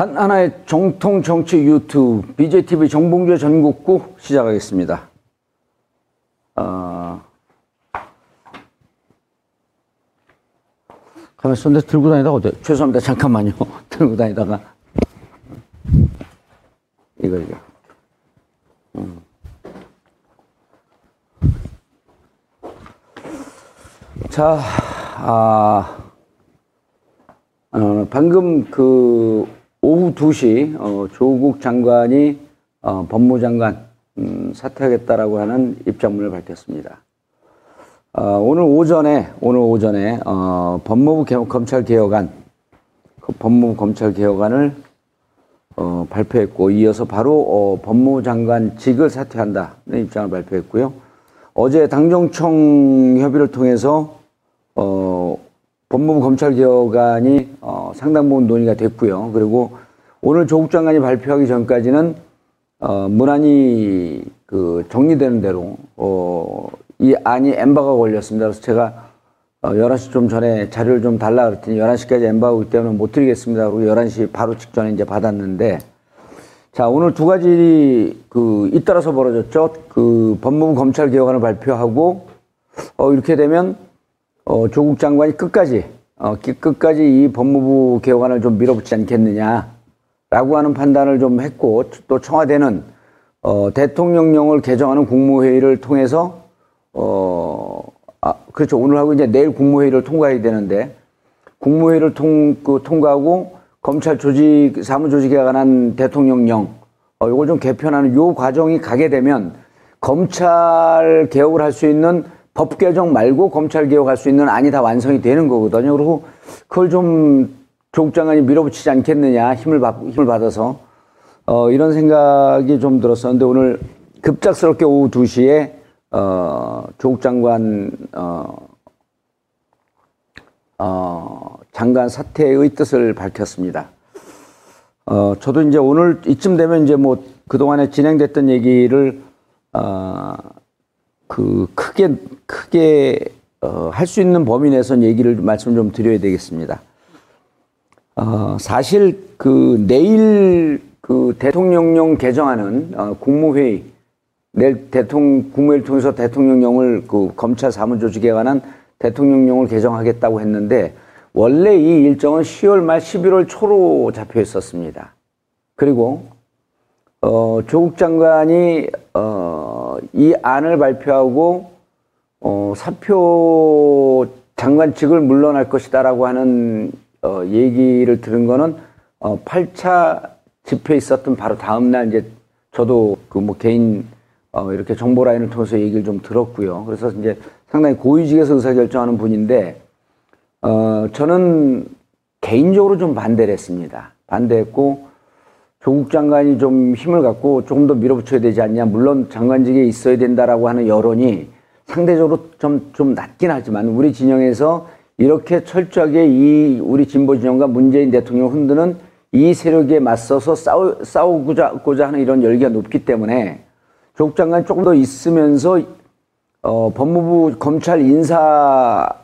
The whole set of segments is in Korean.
단 하나의 정통 정치 유튜브 BJTV 정봉주의 전국구 시작하겠습니다. 어... 가만 있었는데 들고 다니다가 어때? 죄송합니다. 잠깐만요. 들고 다니다가. 이거, 이거. 음. 자, 아, 어, 방금 그 오후 2시 어, 조국 장관이 어, 법무장관 음, 사퇴하겠다라고 하는 입장문을 밝혔습니다. 어, 오늘 오전에 오늘 오전에 어, 법무부 개, 검찰 개혁안 그 법무부 검찰 개혁안을 어, 발표했고 이어서 바로 어, 법무장관직을 사퇴한다는 입장을 발표했고요. 어제 당정청 협의를 통해서 어, 법무부 검찰개혁안이 어, 상당 부분 논의가 됐고요. 그리고 오늘 조국 장관이 발표하기 전까지는 어, 문안이 그 정리되는 대로 어, 이 안이 엠바가 걸렸습니다. 그래서 제가 어, 11시 좀 전에 자료를 좀 달라 그랬더니 11시까지 엠바오기 때문에 못 드리겠습니다. 그리고 11시 바로 직전에 이제 받았는데 자, 오늘 두 가지 그 잇따라서 벌어졌죠. 그 법무부 검찰 개혁안을 발표하고 어, 이렇게 되면 어, 조국 장관이 끝까지, 어, 끝까지 이 법무부 개혁안을 좀 밀어붙이지 않겠느냐라고 하는 판단을 좀 했고, 또 청와대는, 어, 대통령령을 개정하는 국무회의를 통해서, 어, 아, 그렇죠. 오늘 하고 이제 내일 국무회의를 통과해야 되는데, 국무회의를 통, 그, 통과하고 검찰 조직, 사무조직에 관한 대통령령, 어, 요걸 좀 개편하는 요 과정이 가게 되면 검찰 개혁을 할 수 있는 법 개정 말고 검찰 개혁할 수 있는 안이 다 완성이 되는 거거든요. 그리고 그걸 좀 조국 장관이 밀어붙이지 않겠느냐 힘을 받, 힘을 받아서 어, 이런 생각이 좀 들었었는데 오늘 급작스럽게 오후 2시에 어, 조국 장관 어, 어, 장관 사퇴의 뜻을 밝혔습니다. 어, 저도 이제 오늘 이쯤 되면 이제 뭐 그동안에 진행됐던 얘기를 어, 그 크게 크게 어, 할 수 있는 범위 내선 얘기를 말씀 좀 드려야 되겠습니다. 어, 사실 그 내일 그 대통령령 개정하는 어, 국무회의 내일 대통령 국무회의를 통해서 대통령령을 그 검찰 사무조직에 관한 대통령령을 개정하겠다고 했는데 원래 이 일정은 10월 말 11월 초로 잡혀 있었습니다. 그리고 어, 조국 장관이 어, 이 안을 발표하고 어, 사표 장관직을 물러날 것이다라고 하는 어, 얘기를 들은 거는 어, 8차 집회 있었던 바로 다음 날 이제 저도 그 뭐 개인 어, 이렇게 정보 라인을 통해서 얘기를 좀 들었고요. 그래서 이제 상당히 고위직에서 의사결정하는 분인데 어, 저는 개인적으로 좀 반대를 했습니다. 반대했고 조국 장관이 좀 힘을 갖고 조금 더 밀어붙여야 되지 않냐. 물론 장관직에 있어야 된다라고 하는 여론이 상대적으로 좀, 좀 낮긴 하지만 우리 진영에서 이렇게 철저하게 이 우리 진보 진영과 문재인 대통령을 흔드는 이 세력에 맞서서 싸우, 싸우고자 하는 이런 열기가 높기 때문에 조국 장관 조금 더 있으면서 어, 법무부 검찰 인사까지도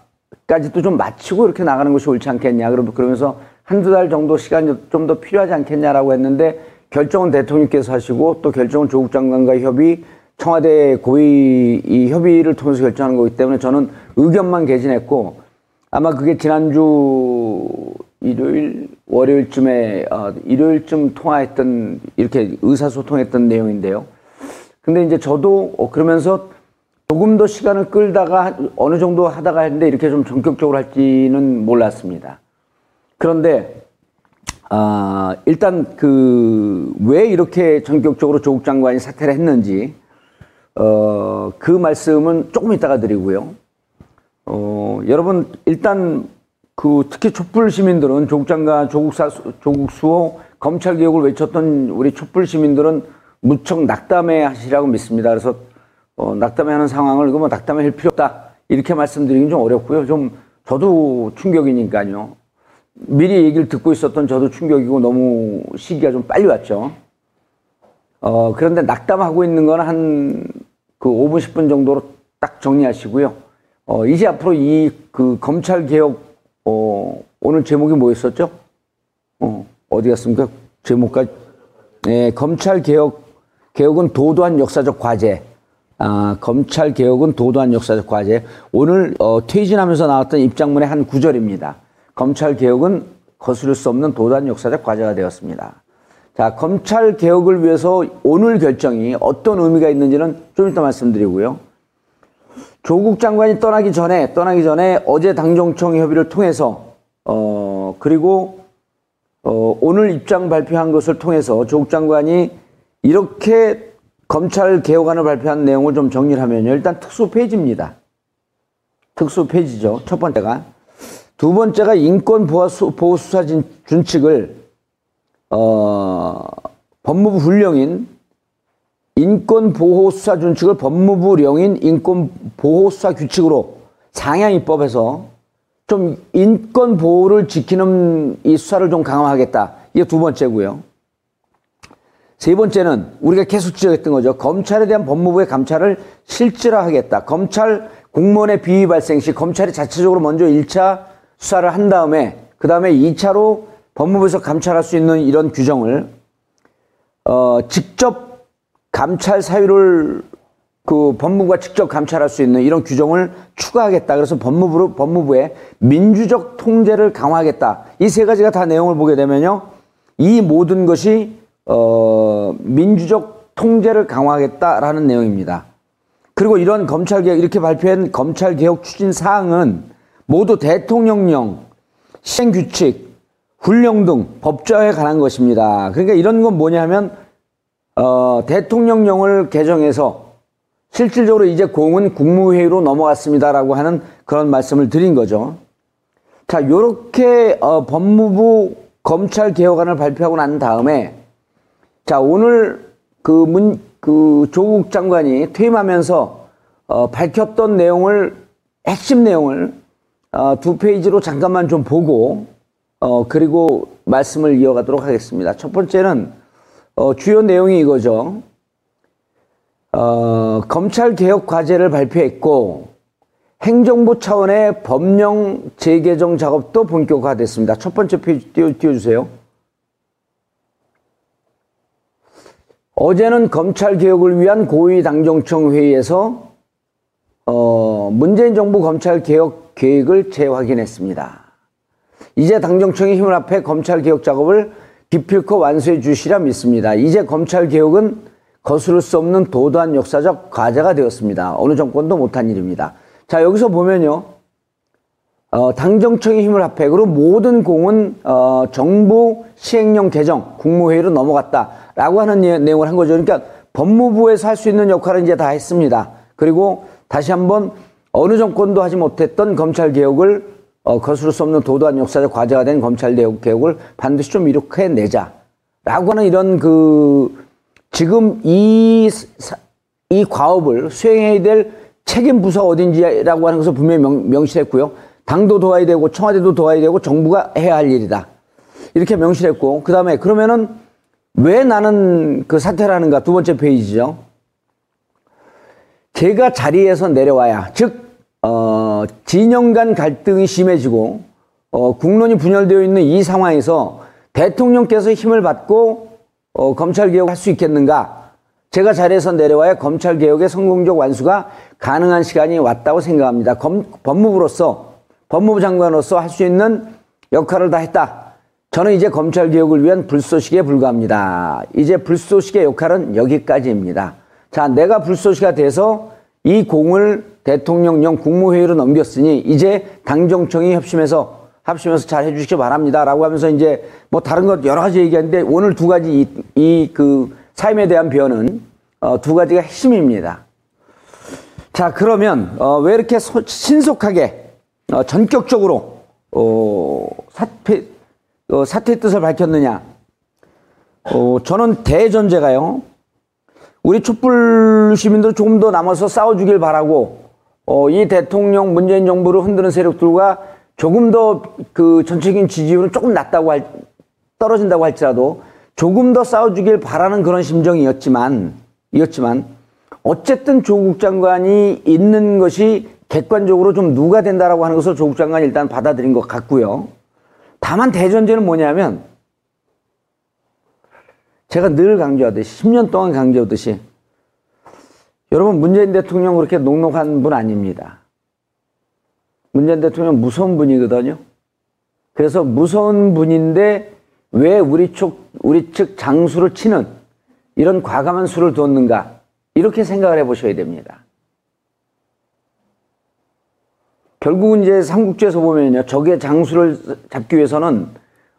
좀 마치고 이렇게 나가는 것이 옳지 않겠냐. 그러면서 한두 달 정도 시간이 좀 더 필요하지 않겠냐라고 했는데 결정은 대통령께서 하시고 또 결정은 조국 장관과 협의 청와대 고위 이 협의를 통해서 결정하는 거기 때문에 저는 의견만 개진했고 아마 그게 지난주 일요일 월요일쯤에 어, 일요일쯤 통화했던 이렇게 의사소통했던 내용인데요. 근데 이제 저도 어, 그러면서 조금 더 시간을 끌다가 어느 정도 하다가 했는데 이렇게 좀 전격적으로 할지는 몰랐습니다. 그런데 아, 일단 그 왜 이렇게 전격적으로 조국 장관이 사퇴를 했는지 어, 그 말씀은 조금 이따가 드리고요. 어, 여러분 일단 그 특히 촛불 시민들은 조국 장관, 조국 사, 조국 수호 검찰 개혁을 외쳤던 우리 촛불 시민들은 무척 낙담해 하시라고 믿습니다. 그래서 어, 낙담해 하는 상황을 이거 뭐 낙담할 필요 없다 이렇게 말씀드리긴 좀 어렵고요. 좀 저도 충격이니까요. 미리 얘기를 듣고 있었던 저도 충격이고 너무 시기가 좀 빨리 왔죠. 어, 그런데 낙담하고 있는 건 한 그 5분, 10분 정도로 딱 정리하시고요. 어, 이제 앞으로 이 그 검찰 개혁, 어, 오늘 제목이 뭐였었죠? 어, 어디 갔습니까? 제목까 네, 검찰 개혁 개혁은 도도한 역사적 과제. 아, 검찰 개혁은 도도한 역사적 과제. 오늘 어, 퇴진하면서 나왔던 입장문의 한 구절입니다. 검찰 개혁은 거스를 수 없는 도도한 역사적 과제가 되었습니다. 자, 검찰 개혁을 위해서 오늘 결정이 어떤 의미가 있는지는 좀 이따 말씀드리고요. 조국 장관이 떠나기 전에 떠나기 전에 어제 당정청 협의를 통해서 어 그리고 어 오늘 입장 발표한 것을 통해서 조국 장관이 이렇게 검찰 개혁안을 발표한 내용을 좀 정리를 하면요. 일단 특수 페이지입니다. 특수 페이지죠. 첫 번째가 두 번째가 인권 보호 수사 준칙을 어 법무부 훈령인 인권보호수사 준칙을 법무부령인 인권보호수사 규칙으로 상향 입법해서 좀 인권보호를 지키는 이 수사를 좀 강화하겠다. 이게 두 번째고요. 세 번째는 우리가 계속 지적했던 거죠. 검찰에 대한 법무부의 감찰을 실질화하겠다. 검찰 공무원의 비위 발생 시 검찰이 자체적으로 먼저 1차 수사를 한 다음에 그 다음에 2차로 법무부에서 감찰할 수 있는 이런 규정을 어, 직접 감찰 사유를 그 법무부가 직접 감찰할 수 있는 이런 규정을 추가하겠다. 그래서 법무부로 법무부의 민주적 통제를 강화하겠다. 이 세 가지가 다 내용을 보게 되면요. 이 모든 것이 어 민주적 통제를 강화하겠다라는 내용입니다. 그리고 이런 검찰 개혁 이렇게 발표한 검찰 개혁 추진 사항은 모두 대통령령, 시행 규칙, 훈령 등 법조에 관한 것입니다. 그러니까 이런 건 뭐냐면 어, 대통령령을 개정해서 실질적으로 이제 공은 국무회의로 넘어갔습니다라고 하는 그런 말씀을 드린 거죠. 자, 요렇게 어, 법무부 검찰 개혁안을 발표하고 난 다음에 자, 오늘 그 문, 그 조국 장관이 퇴임하면서 어, 밝혔던 내용을 핵심 내용을 어, 두 페이지로 잠깐만 좀 보고 어, 그리고 말씀을 이어가도록 하겠습니다. 첫 번째는 어, 주요 내용이 이거죠. 어, 검찰 개혁 과제를 발표했고 행정부 차원의 법령 재개정 작업도 본격화됐습니다. 첫 번째 페이지 띄워, 띄워주세요. 어제는 검찰 개혁을 위한 고위 당정청 회의에서 어, 문재인 정부 검찰 개혁 계획을 재확인했습니다. 이제 당정청의 힘을 합해 검찰 개혁 작업을 기필코 완수해 주시라 믿습니다. 이제 검찰 개혁은 거스를 수 없는 도도한 역사적 과제가 되었습니다. 어느 정권도 못한 일입니다. 자 여기서 보면요. 어, 당정청의 힘을 합해 그리고 모든 공은 어, 정부 시행령 개정 국무회의로 넘어갔다라고 하는 예, 내용을 한 거죠. 그러니까 법무부에서 할 수 있는 역할은 이제 다 했습니다. 그리고 다시 한번 어느 정권도 하지 못했던 검찰 개혁을 어, 거스를 수 없는 도도한 역사적 과제가 된 검찰 개혁을 반드시 좀 이룩해내자. 라고 하는 이런 그, 지금 이, 이 과업을 수행해야 될 책임 부서 어딘지라고 하는 것을 분명히 명, 명시했고요. 당도 도와야 되고 청와대도 도와야 되고 정부가 해야 할 일이다. 이렇게 명시했고, 그 다음에 그러면은 왜 나는 그 사퇴를 하는가? 두 번째 페이지죠. 제가 자리에서 내려와야, 즉, 어, 진영 간 갈등이 심해지고 어, 국론이 분열되어 있는 이 상황에서 대통령께서 힘을 받고 어, 검찰 개혁할 수 있겠는가? 제가 자리에서 내려와야 검찰 개혁의 성공적 완수가 가능한 시간이 왔다고 생각합니다. 검, 법무부로서 법무부 장관으로서 할 수 있는 역할을 다 했다. 저는 이제 검찰 개혁을 위한 불쏘시개에 불과합니다. 이제 불쏘시개 역할은 여기까지입니다. 자, 내가 불쏘시가 돼서 이 공을 대통령령 국무회의로 넘겼으니 이제 당정청이 협심해서 합심해서 잘 해주시기 바랍니다. 라고 하면서 이제 뭐 다른 것 여러 가지 얘기하는데 오늘 두 가지 이그 사임에 대한 변은 어, 두 가지가 핵심입니다. 자, 그러면 어, 왜 이렇게 소, 신속하게 어, 전격적으로 어, 사퇴, 어, 사퇴 뜻을 밝혔느냐? 어, 저는 대전제가요. 우리 촛불 시민들 조금 더 남아서 싸워주길 바라고 어, 이 대통령 문재인 정부를 흔드는 세력들과 조금 더 그 전체적인 지지율은 조금 낮다고 할, 떨어진다고 할지라도 조금 더 싸워주길 바라는 그런 심정이었지만, 이었지만, 어쨌든 조국 장관이 있는 것이 객관적으로 좀 누가 된다라고 하는 것을 조국 장관이 일단 받아들인 것 같고요. 다만 대전제는 뭐냐면, 제가 늘 강조하듯이 10년 동안 강조하듯이 여러분 문재인 대통령 그렇게 녹록한 분 아닙니다. 문재인 대통령 무서운 분이거든요. 그래서 무서운 분인데 왜 우리 쪽 우리 측 장수를 치는 이런 과감한 수를 뒀는가 이렇게 생각을 해보셔야 됩니다. 결국은 이제 삼국지에서 보면요 적의 장수를 잡기 위해서는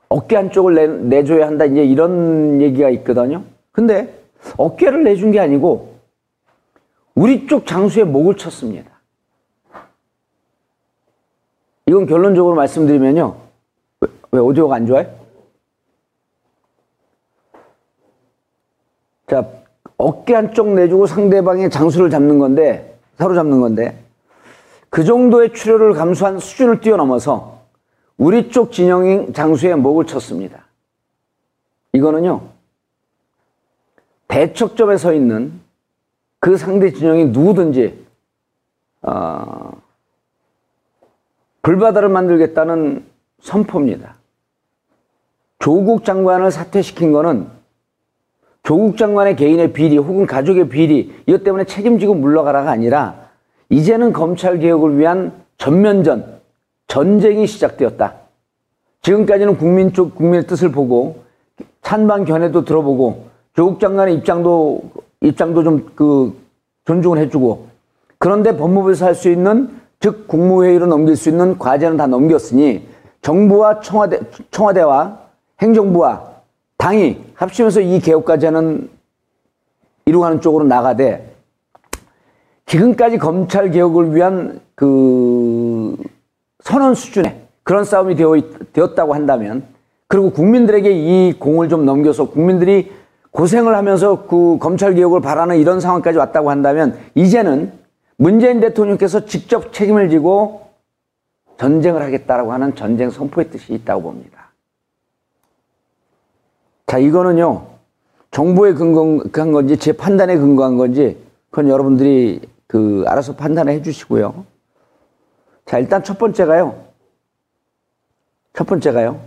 어깨 한쪽을 내, 내줘야 한다 이제 이런 얘기가 있거든요. 근데 어깨를 내준 게 아니고 우리 쪽 장수의 목을 쳤습니다. 이건 결론적으로 말씀드리면요. 왜, 왜 오디오가 안 좋아요? 자, 어깨 한쪽 내주고 상대방의 장수를 잡는 건데, 사로잡는 건데, 그 정도의 출혈을 감수한 수준을 뛰어넘어서 우리 쪽 진영인 장수의 목을 쳤습니다. 이거는요, 대척점에 서 있는 그 상대 진영이 누구든지, 어, 불바다를 만들겠다는 선포입니다. 조국 장관을 사퇴시킨 거는 조국 장관의 개인의 비리 혹은 가족의 비리 이것 때문에 책임지고 물러가라가 아니라 이제는 검찰 개혁을 위한 전면전 전쟁이 시작되었다. 지금까지는 국민 쪽 국민의 뜻을 보고 찬반 견해도 들어보고 조국 장관의 입장도 입장도 좀 그 존중을 해주고 그런데 법무부에서 할 수 있는 즉 국무회의로 넘길 수 있는 과제는 다 넘겼으니 정부와 청와대 청와대와 행정부와 당이 합치면서 이 개혁 과제는 이루가는 쪽으로 나가되 지금까지 검찰 개혁을 위한 그 선언 수준의 그런 싸움이 되어 되었다고 한다면 그리고 국민들에게 이 공을 좀 넘겨서 국민들이 고생을 하면서 그 검찰 개혁을 바라는 이런 상황까지 왔다고 한다면 이제는 문재인 대통령께서 직접 책임을 지고 전쟁을 하겠다라고 하는 전쟁 선포의 뜻이 있다고 봅니다. 자, 이거는요, 정보에 근거한 건지 제 판단에 근거한 건지 그건 여러분들이 그 알아서 판단해 주시고요. 자, 일단 첫 번째가요. 첫 번째가요.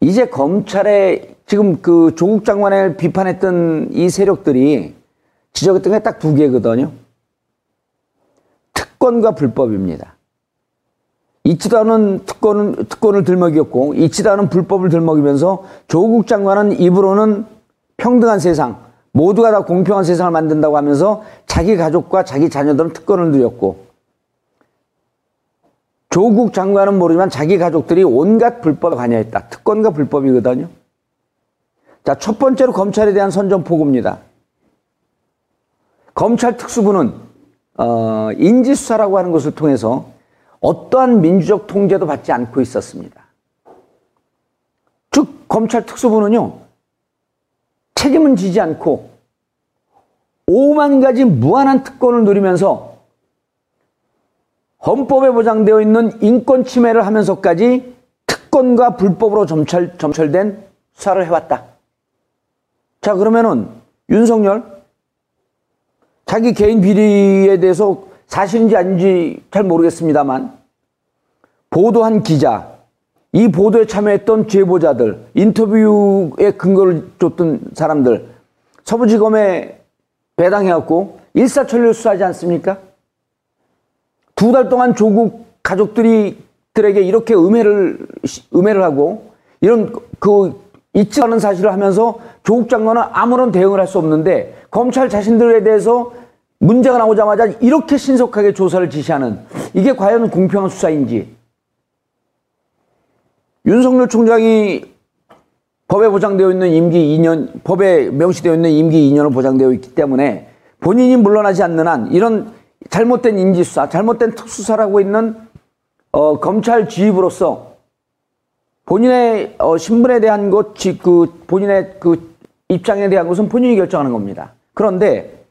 이제 검찰에 지금 그 조국 장관을 비판했던 이 세력들이 지적했던 게 딱 두 개거든요. 특권과 불법입니다. 있지도 않은 특권을, 특권을 들먹였고, 있지도 않은 불법을 들먹이면서 조국 장관은 입으로는 평등한 세상, 모두가 다 공평한 세상을 만든다고 하면서 자기 가족과 자기 자녀들은 특권을 누렸고, 조국 장관은 모르지만 자기 가족들이 온갖 불법에 관여했다. 특권과 불법이거든요. 자, 첫 번째로 검찰에 대한 선전포고입니다. 검찰 특수부는 어, 인지수사라고 하는 것을 통해서 어떠한 민주적 통제도 받지 않고 있었습니다. 즉 검찰 특수부는요 책임은 지지 않고 오만 가지 무한한 특권을 누리면서 헌법에 보장되어 있는 인권 침해를 하면서까지 특권과 불법으로 점철, 점철된 수사를 해왔다. 자 그러면은 윤석열 자기 개인 비리에 대해서 사실인지 아닌지 잘 모르겠습니다만 보도한 기자, 이 보도에 참여했던 제보자들, 인터뷰에 근거를 줬던 사람들, 서부지검에 배당해갖고 일사천리를 수사하지 않습니까? 두 달 동안 조국 가족들이 들에게 이렇게 음해를 음해를 하고 이런 그 있지 않은 사실을 하면서 조국 장관은 아무런 대응을 할 수 없는데 검찰 자신들에 대해서 문제가 나오자마자 이렇게 신속하게 조사를 지시하는 이게 과연 공평한 수사인지. 윤석열 총장이 법에 보장되어 있는 임기 2년, 법에 명시되어 있는 임기 2년을 보장되어 있기 때문에 본인이 물러나지 않는 한 이런 잘못된 인지수사, 잘못된 특수사라고 있는 어, 검찰 지휘부로서 본인의 어, 신분에 대한 것, 그 본인의 그 입장에 대한 것은 본인이 결정하는 겁니다. 그런데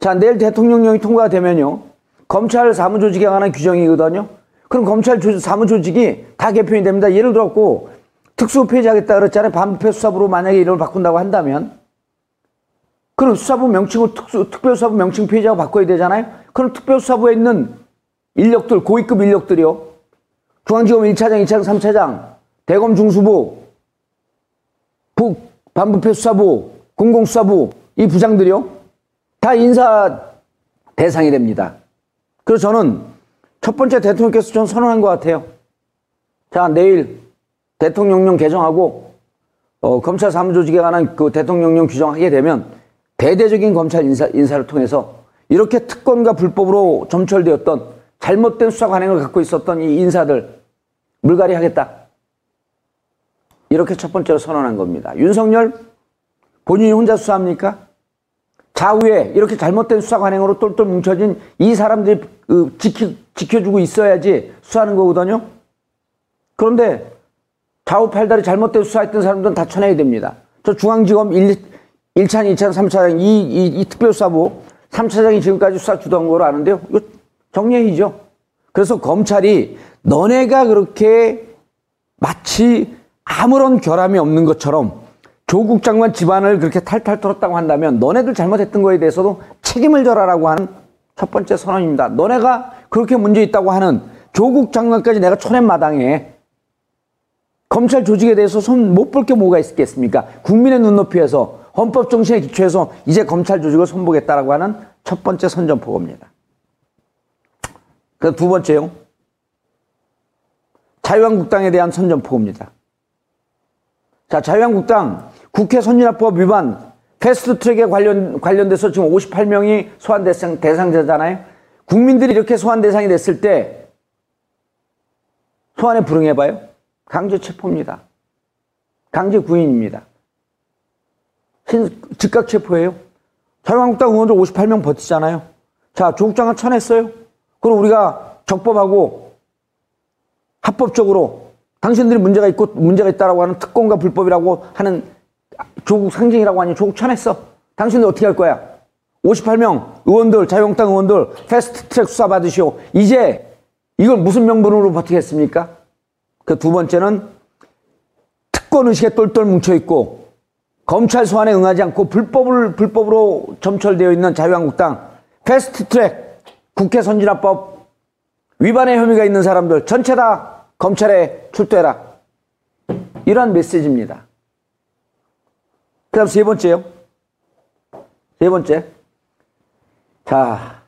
자, 내일 대통령령이 통과되면요. 검찰 사무조직에 관한 규정이거든요. 그럼 검찰 사무조직이 다 개편이 됩니다. 예를 들었고, 특수 폐지하겠다 그랬잖아요. 반부패 수사부로 만약에 이름을 바꾼다고 한다면, 그럼 수사부 명칭을 특수, 특별수사부 명칭 폐지하고 바꿔야 되잖아요. 그럼 특별수사부에 있는 인력들, 고위급 인력들이요. 중앙지검 1차장, 2차장, 3차장, 대검 중수부, 부, 반부패 수사부, 공공수사부 이 부장들이요 다 인사 대상이 됩니다. 그래서 저는 첫 번째 대통령께서 좀 선언한 것 같아요. 자 내일 대통령령 개정하고 어, 검찰 사무조직에 관한 그 대통령령 규정하게 되면 대대적인 검찰 인사, 인사를 통해서 이렇게 특권과 불법으로 점철되었던 잘못된 수사 관행을 갖고 있었던 이 인사들 물갈이 하겠다. 이렇게 첫 번째로 선언한 겁니다. 윤석열 본인이 혼자 수사합니까? 좌우에 이렇게 잘못된 수사 관행으로 똘똘 뭉쳐진 이 사람들이 그 지키, 지켜주고 있어야지 수사하는 거거든요. 그런데 좌우 팔다리 잘못된 수사했던 사람들은 다 쳐내야 됩니다. 저 중앙지검 1, 1차장, 2차장, 3차장 이, 이, 이 특별수사부 3차장이 지금까지 수사 주도한 거로 아는데요. 이거 정례이죠. 그래서 검찰이 너네가 그렇게 마치 아무런 결함이 없는 것처럼 조국 장관 집안을 그렇게 탈탈 털었다고 한다면 너네들 잘못했던 거에 대해서도 책임을 져라라고 하는 첫 번째 선언입니다. 너네가 그렇게 문제 있다고 하는 조국 장관까지 내가 쳐낸 마당에 검찰 조직에 대해서 손 못 볼 게 뭐가 있겠습니까? 국민의 눈높이에서 헌법 정신에 기초해서 이제 검찰 조직을 손보겠다라고 하는 첫 번째 선전포고입니다. 그 두 번째요. 자유한국당에 대한 선전포고입니다. 자, 자유한국당 국회 선진화법 위반 패스트 트랙에 관련, 관련돼서 지금 58명이 소환 대상, 대상자잖아요. 국민들이 이렇게 소환 대상이 됐을 때 소환에 불응해봐요. 강제 체포입니다. 강제 구인입니다. 즉각 체포예요. 자유한국당 의원들 58명 버티잖아요. 자, 조국 장관 쳐냈어요. 그럼 우리가 적법하고 합법적으로 당신들이 문제가 있고 문제가 있다라고 하는 특권과 불법이라고 하는 조국 상징이라고 하니 조국 쳐냈어. 당신들 어떻게 할 거야? 58명 의원들, 자유한국당 의원들 패스트 트랙 수사 받으시오. 이제 이걸 무슨 명분으로 버티겠습니까? 그 두 번째는 특권 의식에 똘똘 뭉쳐 있고 검찰 소환에 응하지 않고 불법을 불법으로 점철되어 있는 자유한국당 패스트 트랙 국회 선진화법 위반의 혐의가 있는 사람들 전체 다 검찰에 출두해라. 이러한 메시지입니다. 그 다음 세 번째요. 세 번째. 자.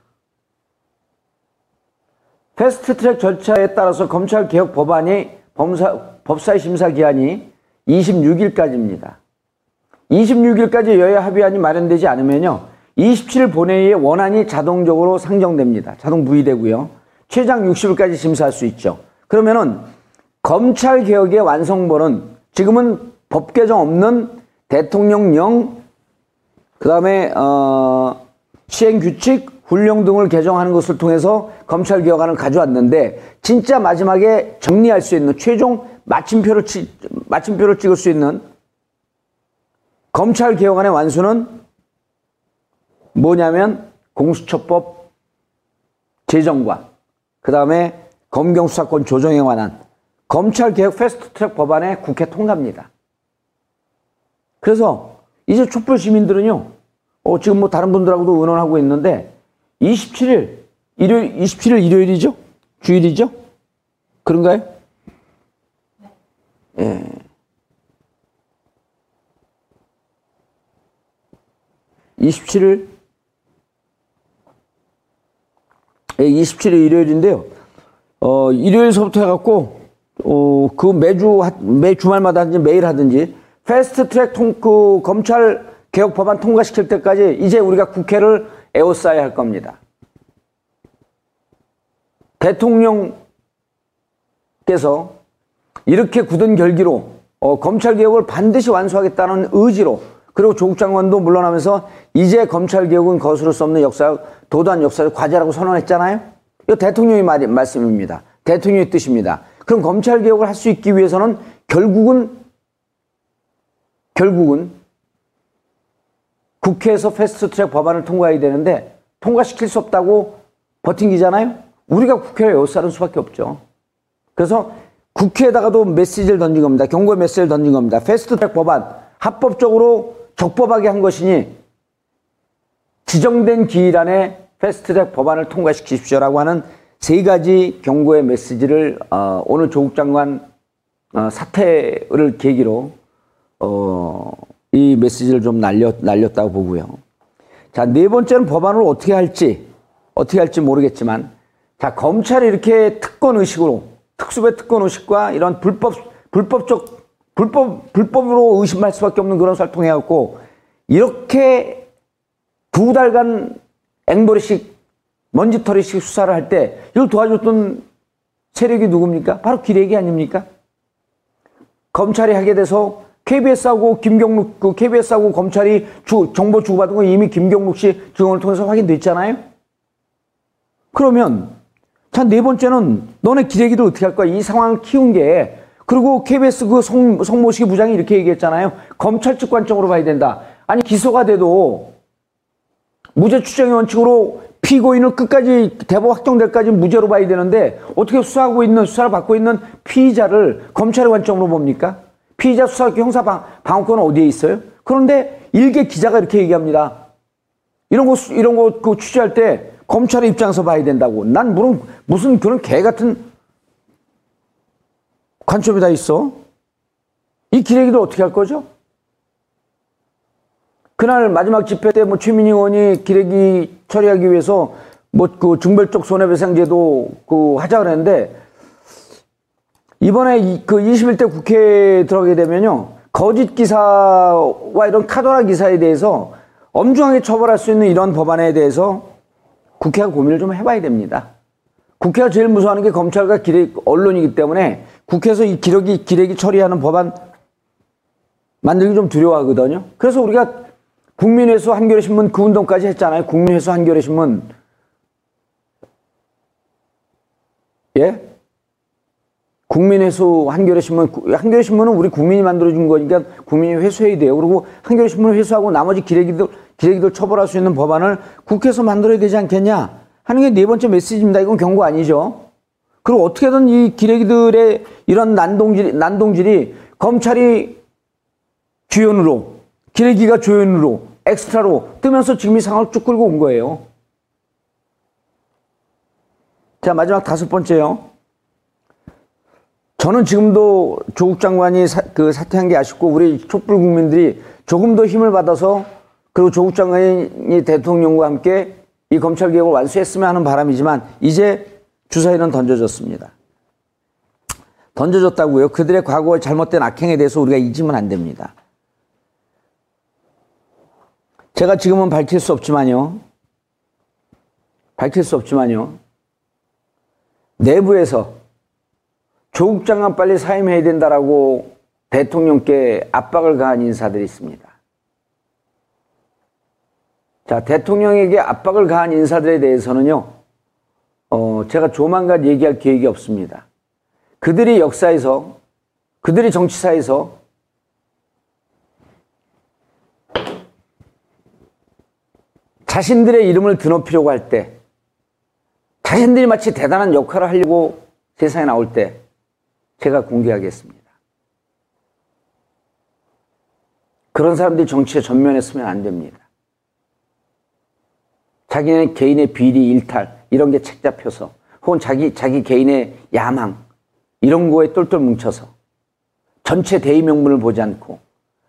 패스트 트랙 절차에 따라서 검찰 개혁 법안이 범사, 법사위 심사 기한이 26일까지입니다. 26일까지 여야 합의안이 마련되지 않으면요. 27일 본회의에 원안이 자동적으로 상정됩니다. 자동 부의되고요. 최장 60일까지 심사할 수 있죠. 그러면은 검찰 개혁의 완성본은 지금은 법 개정 없는 대통령령 그다음에 어 시행 규칙 훈령 등을 개정하는 것을 통해서 검찰 개혁안을 가져왔는데 진짜 마지막에 정리할 수 있는 최종 마침표를 치, 마침표를 찍을 수 있는 검찰 개혁안의 완수는 뭐냐면 공수처법 제정과 그 다음에 검경수사권 조정에 관한 검찰 개혁 패스트트랙 법안에 국회 통과입니다. 그래서 이제 촛불 시민들은요, 어, 지금 뭐 다른 분들하고도 의논하고 있는데 27일, 일요일, 27일 일요일이죠? 주일이죠? 그런가요? 예. (27일) 예, 27일 일요일인데요. 어, 일요일서부터 해갖고, 어, 그 매주, 매 주말마다 하든지 매일 하든지, 패스트 트랙 통, 그 검찰 개혁 법안 통과시킬 때까지 이제 우리가 국회를 에워싸야 할 겁니다. 대통령께서 이렇게 굳은 결기로 어, 검찰 개혁을 반드시 완수하겠다는 의지로 그리고 조국 장관도 물러나면서 이제 검찰 개혁은 거스를 수 없는 역사 도단 역사적 과제라고 선언했잖아요. 이거 대통령의 말, 말씀입니다. 대통령의 뜻입니다. 그럼 검찰 개혁을 할 수 있기 위해서는 결국은 결국은 국회에서 패스트트랙 법안을 통과해야 되는데 통과시킬 수 없다고 버틴기잖아요. 우리가 국회에 에워싸는 수밖에 없죠. 그래서 국회에다가도 메시지를 던진 겁니다. 경고 메시지를 던진 겁니다. 패스트트랙 법안 합법적으로 적법하게 한 것이니 지정된 기일 안에 패스트트랙 법안을 통과시키십시오라고 하는 세 가지 경고의 메시지를 어, 오늘 조국 장관 어, 사퇴를 계기로 어, 이이 메시지를 좀 날렸, 날렸다고 보고요. 자, 네 번째는 법안을 어떻게 할지, 어떻게 할지 모르겠지만, 자, 검찰이 이렇게 특권 의식으로, 특수배 특권 의식과 이런 불법, 불법적, 불법, 불법으로 의심할 수밖에 없는 그런 통해갖고, 이렇게 두 달간 앵벌이식, 먼지털이식 수사를 할 때, 이걸 도와줬던 세력이 누굽니까? 바로 기레기 아닙니까? 검찰이 하게 돼서 KBS하고 김경록, 그 KBS하고 검찰이 주, 정보 주고받은 건 이미 김경록 씨 증언을 통해서 확인됐잖아요? 그러면, 자, 네 번째는 너네 기레기들 어떻게 할 거야? 이 상황을 키운 게, 그리고 KBS 그 성, 성모식 부장이 이렇게 얘기했잖아요. 검찰 측관적으로 봐야 된다. 아니, 기소가 돼도 무죄 추정의 원칙으로 피고인을 끝까지 대법 확정될까지 무죄로 봐야 되는데 어떻게 수사하고 있는 수사를 받고 있는 피의자를 검찰의 관점으로 봅니까? 피의자 수사 형사 방, 방어권은 어디에 있어요? 그런데 일개 기자가 이렇게 얘기합니다. 이런 거 이런 거그 취재할 때 검찰의 입장에서 봐야 된다고. 난 무슨 무슨 그런 개 같은 관점이 다 있어. 이 기레기들 어떻게 할 거죠? 그날 마지막 집회 때 뭐 최민희 의원이 기레기 처리하기 위해서 뭐 그 중별적 손해배상제도 그 하자 그랬는데 이번에 그 21대 국회에 들어가게 되면요. 거짓 기사와 이런 카더라 기사에 대해서 엄중하게 처벌할 수 있는 이런 법안에 대해서 국회가 고민을 좀 해봐야 됩니다. 국회가 제일 무서워하는 게 검찰과 기레, 언론이기 때문에 국회에서 이 기레기, 기레기 처리하는 법안 만들기 좀 두려워하거든요. 그래서 우리가 국민회수 한겨레신문 그 운동까지 했잖아요. 국민회수 한겨레신문. 예? 국민회수 한겨레신문, 한겨레신문은 우리 국민이 만들어준 거니까 국민이 회수해야 돼요. 그리고 한겨레신문을 회수하고 나머지 기레기들, 기레기들 처벌할 수 있는 법안을 국회에서 만들어야 되지 않겠냐? 하는 게 네 번째 메시지입니다. 이건 경고 아니죠. 그리고 어떻게든 이 기레기들의 이런 난동질, 난동질이 검찰이 주연으로 기레기가 조연으로 엑스트라로 뜨면서 지금 이 상황을 쭉 끌고 온 거예요. 자 마지막 다섯 번째요. 저는 지금도 조국 장관이 사, 그 사퇴한 게 아쉽고 우리 촛불 국민들이 조금 더 힘을 받아서 그리고 조국 장관이 대통령과 함께 이 검찰 개혁을 완수했으면 하는 바람이지만 이제 주사위는 던져졌습니다. 던져졌다고요. 그들의 과거의 잘못된 악행에 대해서 우리가 잊으면 안 됩니다. 제가 지금은 밝힐 수 없지만요. 밝힐 수 없지만요. 내부에서 조국 장관 빨리 사임해야 된다라고 대통령께 압박을 가한 인사들이 있습니다. 자, 대통령에게 압박을 가한 인사들에 대해서는요, 어, 제가 조만간 얘기할 계획이 없습니다. 그들이 역사에서, 그들이 정치사에서 자신들의 이름을 드높이려고 할 때, 자신들이 마치 대단한 역할을 하려고 세상에 나올 때, 제가 공개하겠습니다. 그런 사람들이 정치에 전면했으면 안 됩니다. 자기네 개인의 비리, 일탈, 이런 게 책 잡혀서, 혹은 자기, 자기 개인의 야망, 이런 거에 똘똘 뭉쳐서, 전체 대의 명분을 보지 않고,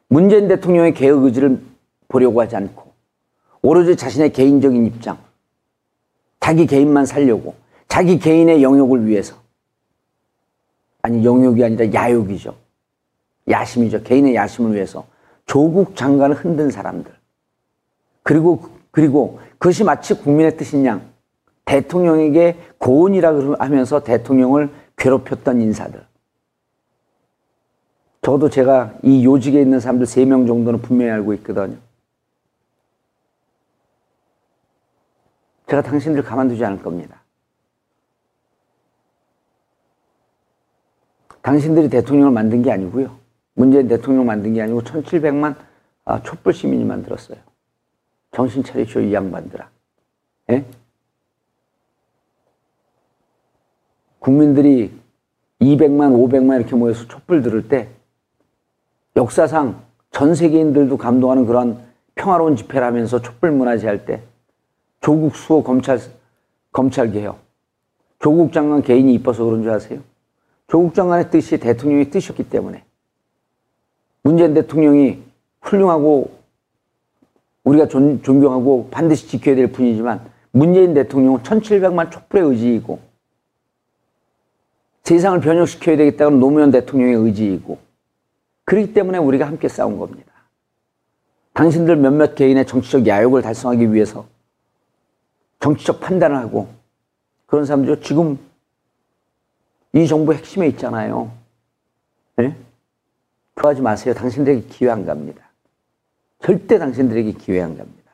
문재인 대통령의 개혁 의지를 보려고 하지 않고, 오로지 자신의 개인적인 입장, 자기 개인만 살려고, 자기 개인의 영역을 위해서. 아니, 영역이 아니라 야욕이죠. 야심이죠. 개인의 야심을 위해서. 조국 장관을 흔든 사람들. 그리고, 그리고 그것이 마치 국민의 뜻인 양, 대통령에게 고언이라 하면서 대통령을 괴롭혔던 인사들. 저도 제가 이 요직에 있는 사람들 3명 정도는 분명히 알고 있거든요. 제가 당신들 가만두지 않을 겁니다. 당신들이 대통령을 만든 게 아니고요. 문재인 대통령 만든 게 아니고 1700만 아, 촛불 시민이 만들었어요. 정신 차리쇼 이 양반들아. 예? 국민들이 200만, 500만 이렇게 모여서 촛불 들을 때 역사상 전 세계인들도 감동하는 그런 평화로운 집회를 하면서 촛불 문화제 할 때 조국 수호 검찰, 검찰 개혁. 조국 장관 개인이 이뻐서 그런 줄 아세요? 조국 장관의 뜻이 대통령의 뜻이었기 때문에 문재인 대통령이 훌륭하고 우리가 존, 존경하고 반드시 지켜야 될 분이지만 문재인 대통령은 1700만 촛불의 의지이고 세상을 변혁시켜야 되겠다는 노무현 대통령의 의지이고 그렇기 때문에 우리가 함께 싸운 겁니다. 당신들 몇몇 개인의 정치적 야욕을 달성하기 위해서 정치적 판단을 하고 그런 사람들 지금 이 정부 핵심에 있잖아요. 네? 그러지 마세요. 당신들에게 기회 안 갑니다. 절대 당신들에게 기회 안 갑니다.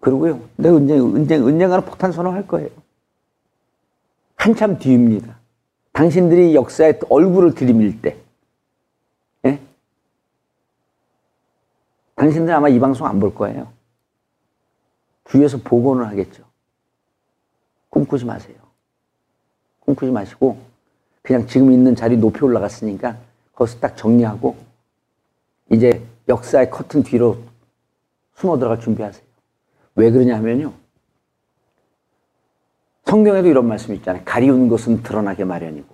그리고요, 내가 언젠, 언젠, 언젠가는 폭탄 선언할 거예요. 한참 뒤입니다. 당신들이 역사에 얼굴을 들이밀 때, 예? 당신들 아마 이 방송 안 볼 거예요. 주위에서 복원을 하겠죠. 꿈꾸지 마세요. 꿈꾸지 마시고, 그냥 지금 있는 자리 높이 올라갔으니까, 거기서 딱 정리하고, 이제 역사의 커튼 뒤로 숨어 들어갈 준비하세요. 왜 그러냐 하면요. 성경에도 이런 말씀 있잖아요. 가리운 것은 드러나게 마련이고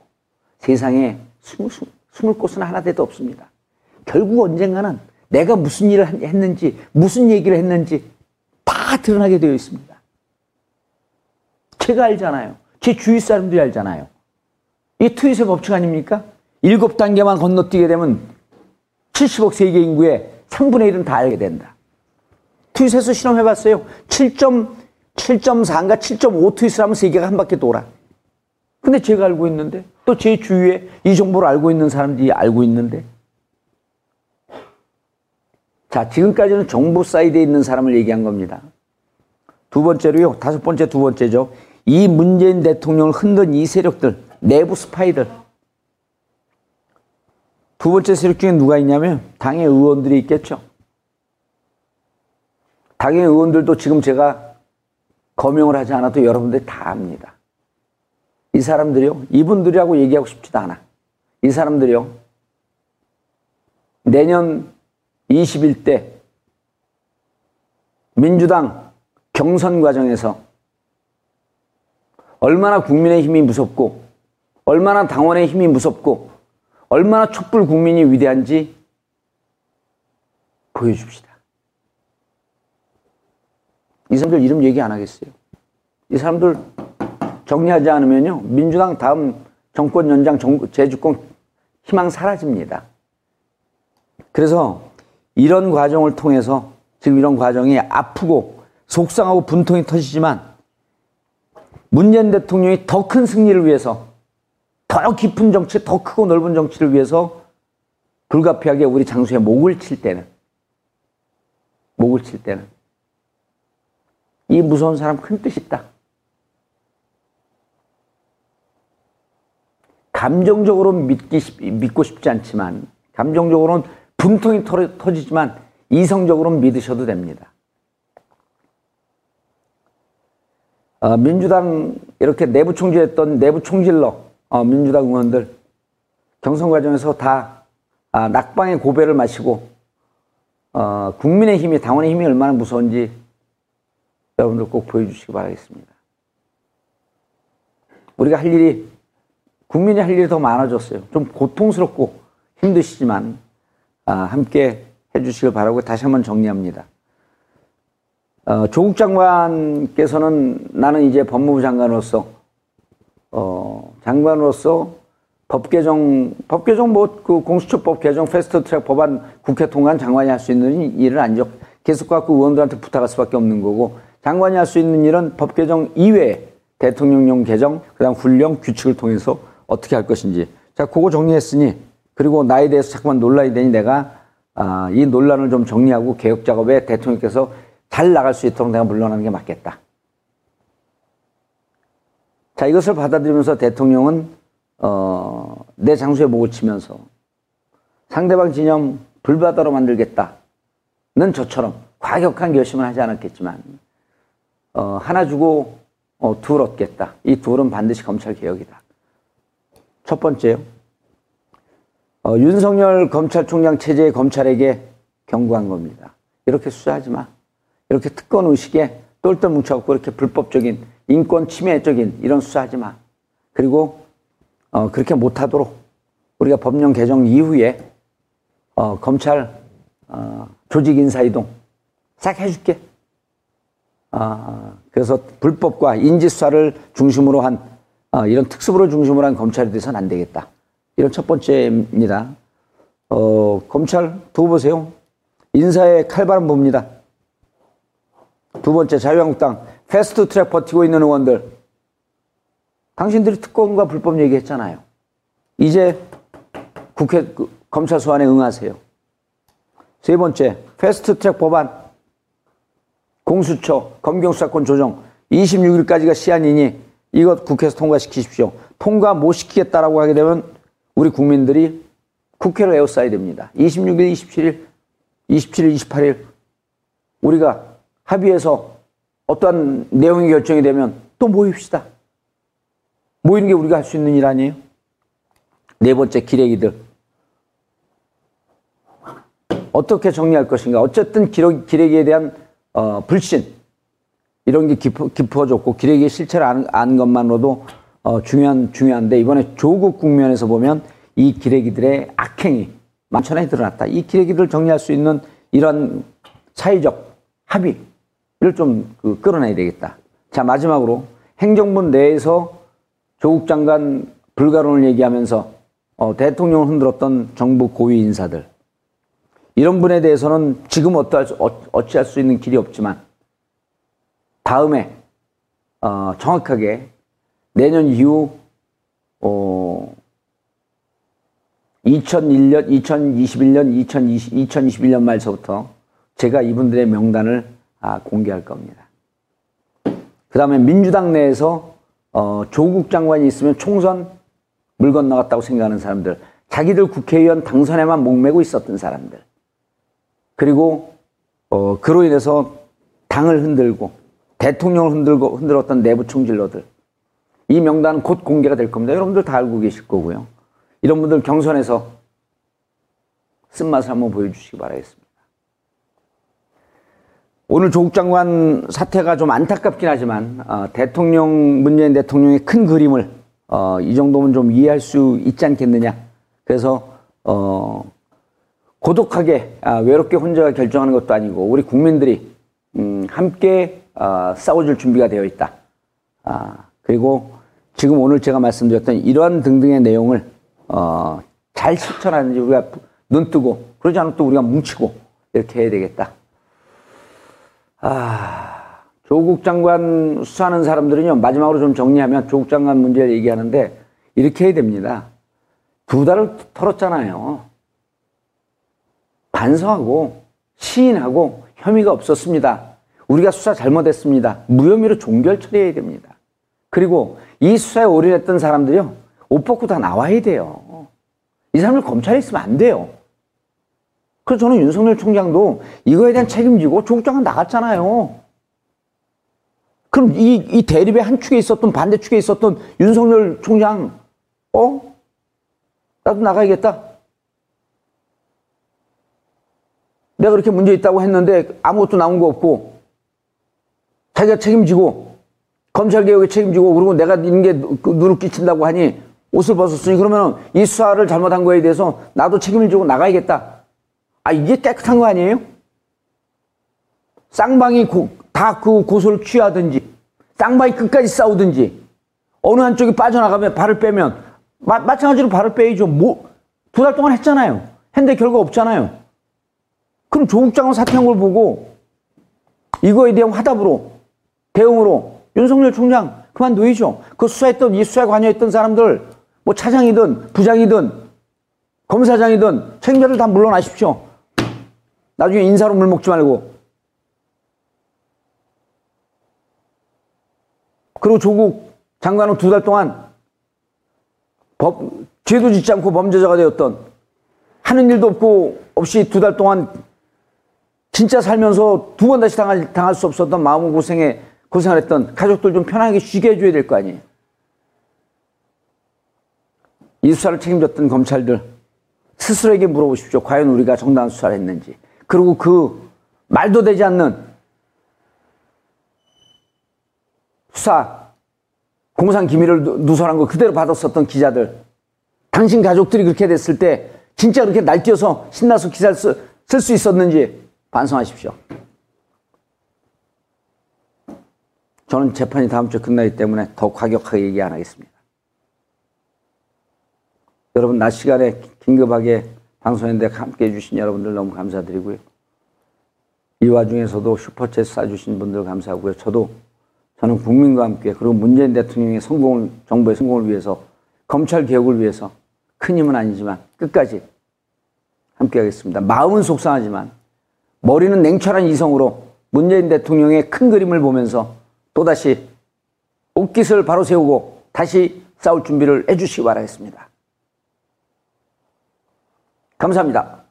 세상에 숨을, 숨을 곳은 하나도 없습니다. 결국 언젠가는 내가 무슨 일을 했는지 무슨 얘기를 했는지 다 드러나게 되어 있습니다. 제가 알잖아요. 제 주위 사람들이 알잖아요. 이 트윗의 법칙 아닙니까? 일곱 단계만 건너뛰게 되면 70억 세계 인구의 3분의 1은 다 알게 된다. 트윗에서 실험해봤어요. 7.7.4인가 7.5 트윗을 하면 세계가 한 바퀴 돌아. 근데 제가 알고 있는데 또 제 주위에 이 정보를 알고 있는 사람들이 알고 있는데 자 지금까지는 정보 사이드에 있는 사람을 얘기한 겁니다. 두 번째로요. 다섯 번째 두 번째죠. 이 문재인 대통령을 흔든 이 세력들 내부 스파이들 두 번째 세력 중에 누가 있냐면 당의 의원들이 있겠죠. 당의 의원들도 지금 제가 거명을 하지 않아도 여러분들이 다 압니다. 이 사람들이요, 이분들이라고 얘기하고 싶지도 않아. 이 사람들이요, 내년 21대 민주당 경선 과정에서 얼마나 국민의 힘이 무섭고, 얼마나 당원의 힘이 무섭고, 얼마나 촛불 국민이 위대한지 보여줍시다. 이 사람들 이름 얘기 안 하겠어요. 이 사람들 정리하지 않으면요. 민주당 다음 정권 연장 재주권 희망 사라집니다. 그래서 이런 과정을 통해서 지금 이런 과정이 아프고 속상하고 분통이 터지지만 문재인 대통령이 더 큰 승리를 위해서 더 깊은 정치, 더 크고 넓은 정치를 위해서 불가피하게 우리 장수의 목을 칠 때는 목을 칠 때는 이 무서운 사람 큰 뜻이 있다. 감정적으로 믿기, 믿고 싶지 않지만, 감정적으로는 분통이 터지지만, 이성적으로는 믿으셔도 됩니다. 어, 민주당 이렇게 내부 총질했던 내부 총질러, 어, 민주당 의원들, 경선 과정에서 다 아, 낙방의 고배를 마시고, 어, 국민의 힘이, 당원의 힘이 얼마나 무서운지 여러분들 꼭 보여주시기 바라겠습니다. 우리가 할 일이 국민이 할 일이 더 많아졌어요. 좀 고통스럽고 힘드시지만 아, 함께 해주시길 바라고 다시 한번 정리합니다. 어, 조국 장관께서는 나는 이제 법무부 장관으로서 어, 장관으로서 법 개정 법 개정 뭐 그 공수처법 개정 패스트트랙 법안 국회 통과한 장관이 할 수 있는 안 적. 계속 갖고 의원들한테 부탁할 수밖에 없는 거고 장관이 할 수 있는 일은 법 개정 이외에 대통령령 개정, 그 다음 훈령, 규칙을 통해서 어떻게 할 것인지. 자, 그거 정리했으니, 그리고 나에 대해서 자꾸만 논란이 되니 내가, 아, 이 논란을 좀 정리하고 개혁 작업에 대통령께서 잘 나갈 수 있도록 내가 물러나는 게 맞겠다. 자, 이것을 받아들이면서 대통령은, 어, 내 장소에 목을 치면서 상대방 진영 불바다로 만들겠다는 저처럼 과격한 결심을 하지 않았겠지만, 어, 하나 주고 어, 둘 얻겠다. 이 둘은 반드시 검찰 개혁이다. 첫 번째요. 어, 윤석열 검찰총장 체제의 검찰에게 경고한 겁니다. 이렇게 수사하지 마. 이렇게 특권 의식에 똘똘 뭉쳐갖고 이렇게 불법적인 인권 침해적인 이런 수사하지 마. 그리고 어, 그렇게 못하도록 우리가 법령 개정 이후에 어, 검찰 어, 조직 인사 이동 싹 해줄게. 아, 그래서 불법과 인지 수사를 중심으로 한 어, 이런 특수부를 중심으로 한 검찰이 돼서는 안 되겠다. 이런 첫 번째입니다. 어, 검찰 두고 보세요. 인사의 칼바람 봅니다. 두 번째 자유한국당 패스트 트랙 버티고 있는 의원들. 당신들이 특검과 불법 얘기했잖아요. 이제 국회 그, 검찰 소환에 응하세요. 세 번째 패스트 트랙 법안 공수처 검경수사권 조정 26일까지가 시한이니 이것 국회에서 통과시키십시오. 통과 못 시키겠다라고 하게 되면 우리 국민들이 국회를 에워싸야 됩니다. 26일, 27일, 27일, 28일 우리가 합의해서 어떠한 내용이 결정이 되면 또 모입시다. 모이는 게 우리가 할 수 있는 일 아니에요? 네 번째 기레기들. 어떻게 정리할 것인가. 어쨌든 기레기에 대한 어, 불신 이런 게 깊어, 깊어졌고 기레기의 실체를 아는, 아는 것만으로도 어, 중요한 중요한데 이번에 조국 국면에서 보면 이 기레기들의 악행이 만천하에 드러났다. 이 기레기들 정리할 수 있는 이런 사회적 합의를 좀 그 끌어내야 되겠다. 자 마지막으로 행정부 내에서 조국 장관 불가론을 얘기하면서 어, 대통령을 흔들었던 정부 고위 인사들 이런 분에 대해서는 지금 어떠할 수, 어, 어찌할 수 있는 길이 없지만 다음에 어, 정확하게 내년 이후 어, 2001년, 2021년, 2020, 2021년 말서부터 제가 이분들의 명단을 아, 공개할 겁니다. 그 다음에 민주당 내에서 어, 조국 장관이 있으면 총선 물 건너갔다고 생각하는 사람들, 자기들 국회의원 당선에만 목매고 있었던 사람들, 그리고 어, 그로 인해서 당을 흔들고 대통령을 흔들고 흔들었던 내부 총질러들 이 명단은 곧 공개가 될 겁니다. 여러분들 다 알고 계실 거고요. 이런 분들 경선에서 쓴맛을 한번 보여주시기 바라겠습니다. 오늘 조국 장관 사태가 좀 안타깝긴 하지만 어, 대통령 문재인 대통령의 큰 그림을 어, 이 정도면 좀 이해할 수 있지 않겠느냐. 그래서 어, 고독하게 아, 외롭게 혼자 결정하는 것도 아니고 우리 국민들이 음, 함께 아, 싸워줄 준비가 되어 있다. 아, 그리고 지금 오늘 제가 말씀드렸던 이러한 등등의 내용을 어, 잘 실천하는지 우리가 눈 뜨고 그러지 않으면 또 우리가 뭉치고 이렇게 해야 되겠다. 아, 조국 장관 수사하는 사람들은요 마지막으로 좀 정리하면 조국 장관 문제를 얘기하는데 이렇게 해야 됩니다. 두 달을 털었잖아요. 반성하고 시인하고 혐의가 없었습니다. 우리가 수사 잘못했습니다. 무혐의로 종결 처리해야 됩니다. 그리고 이 수사에 올인했던 사람들이요. 옷 벗고 다 나와야 돼요. 이 사람들 검찰에 있으면 안 돼요. 그래서 저는 윤석열 총장도 이거에 대한 책임지고 조국 장관 나갔잖아요. 그럼 이, 이 대립의 한 축에 있었던 반대 축에 있었던 윤석열 총장, 어? 나도 나가야겠다. 내가 그렇게 문제 있다고 했는데 아무것도 나온 거 없고 자기가 책임지고 검찰개혁에 책임지고 그리고 내가 있는 게 누를 끼친다고 하니 옷을 벗었으니 그러면 이 수사를 잘못한 거에 대해서 나도 책임을 지고 나가야겠다. 아 이게 깨끗한 거 아니에요? 쌍방이 다 그 고소를 취하든지 쌍방이 끝까지 싸우든지 어느 한쪽이 빠져나가면 발을 빼면 마, 마찬가지로 발을 빼야죠. 뭐 두 달 동안 했잖아요. 했는데 결과 없잖아요. 그럼 조국 장관 사퇴한 걸 보고 이거에 대한 화답으로 대응으로 윤석열 총장 그만두이죠. 그 수사했던 이 수사에 관여했던 사람들 뭐 차장이든 부장이든 검사장이든 책임자들 다 물러나십시오. 나중에 인사로 물 먹지 말고. 그리고 조국 장관은 두 달 동안 법, 죄도 짓지 않고 범죄자가 되었던 하는 일도 없고 없이 두 달 동안 진짜 살면서 두 번 다시 당할, 당할 수 없었던 마음 고생에 고생을 했던 가족들 좀 편하게 쉬게 해줘야 될 거 아니에요. 이 수사를 책임졌던 검찰들 스스로에게 물어보십시오. 과연 우리가 정당한 수사를 했는지. 그리고 그 말도 되지 않는 수사 공상 기밀을 누설한 거 그대로 받았었던 기자들 당신 가족들이 그렇게 됐을 때 진짜 그렇게 날뛰어서 신나서 기사를 쓰, 쓸수 있었는지 반성하십시오. 저는 재판이 다음 주에 끝나기 때문에 더 과격하게 얘기 안 하겠습니다. 여러분, 낮 시간에 긴급하게 방송인데 함께 해주신 여러분들 너무 감사드리고요. 이 와중에서도 슈퍼챗 쏴주신 분들 감사하고요. 저도 저는 국민과 함께 그리고 문재인 대통령의 성공을, 정부의 성공을 위해서 검찰 개혁을 위해서 큰 힘은 아니지만 끝까지 함께 하겠습니다. 마음은 속상하지만 머리는 냉철한 이성으로 문재인 대통령의 큰 그림을 보면서 또다시 옷깃을 바로 세우고 다시 싸울 준비를 해주시기 바라겠습니다. 감사합니다.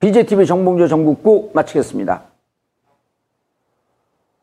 BJTV 정봉조 정국구 마치겠습니다.